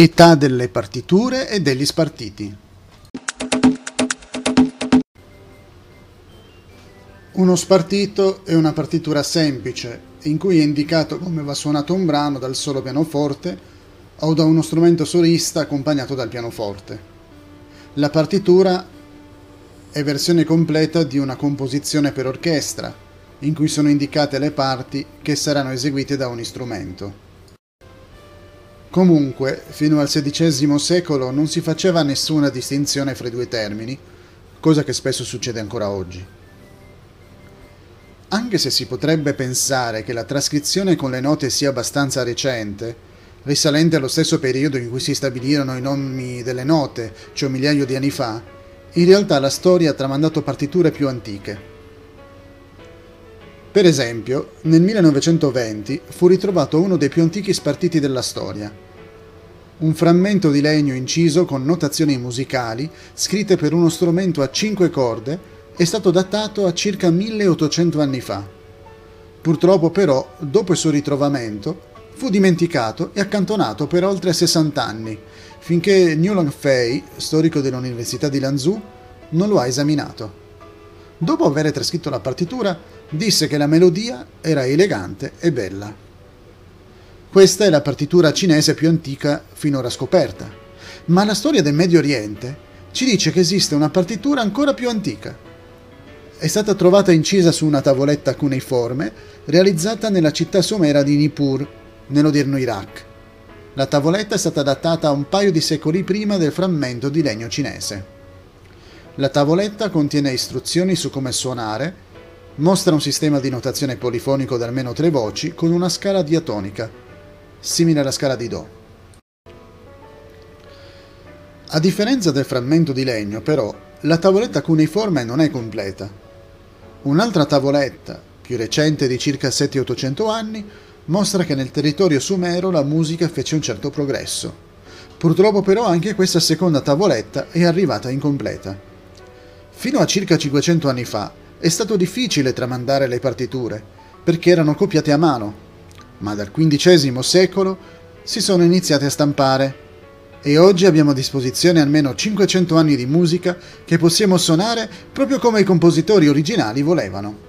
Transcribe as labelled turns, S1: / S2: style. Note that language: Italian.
S1: Età delle partiture e degli spartiti. Uno spartito è una partitura semplice in cui è indicato come va suonato un brano dal solo pianoforte o da uno strumento solista accompagnato dal pianoforte. La partitura è versione completa di una composizione per orchestra, in cui sono indicate le parti che saranno eseguite da ogni strumento. Comunque, fino al XVI secolo non si faceva nessuna distinzione fra i due termini, cosa che spesso succede ancora oggi. Anche se si potrebbe pensare che la trascrizione con le note sia abbastanza recente, risalente allo stesso periodo in cui si stabilirono i nomi delle note, cioè un migliaio di anni fa, in realtà la storia ha tramandato partiture più antiche. Per esempio, nel 1920 fu ritrovato uno dei più antichi spartiti della storia. Un frammento di legno inciso con notazioni musicali scritte per uno strumento a cinque corde è stato datato a circa 1800 anni fa. Purtroppo però, dopo il suo ritrovamento, fu dimenticato e accantonato per oltre 60 anni, finché Newland Fay, storico dell'Università di Lanzhou, non lo ha esaminato. Dopo aver trascritto la partitura, disse che la melodia era elegante e bella. Questa è la partitura cinese più antica finora scoperta, ma la storia del Medio Oriente ci dice che esiste una partitura ancora più antica. È stata trovata incisa su una tavoletta cuneiforme realizzata nella città somera di Nippur, nell'odierno Iraq. La tavoletta è stata datata un paio di secoli prima del frammento di legno cinese. La tavoletta contiene istruzioni su come suonare, mostra un sistema di notazione polifonico da almeno tre voci con una scala diatonica, simile alla scala di Do. A differenza del frammento di legno, però, la tavoletta cuneiforme non è completa. Un'altra tavoletta, più recente di circa 700-800 anni, mostra che nel territorio sumero la musica fece un certo progresso. Purtroppo però anche questa seconda tavoletta è arrivata incompleta. Fino a circa 500 anni fa è stato difficile tramandare le partiture, perché erano copiate a mano, ma dal XV secolo si sono iniziate a stampare e oggi abbiamo a disposizione almeno 500 anni di musica che possiamo suonare proprio come i compositori originali volevano.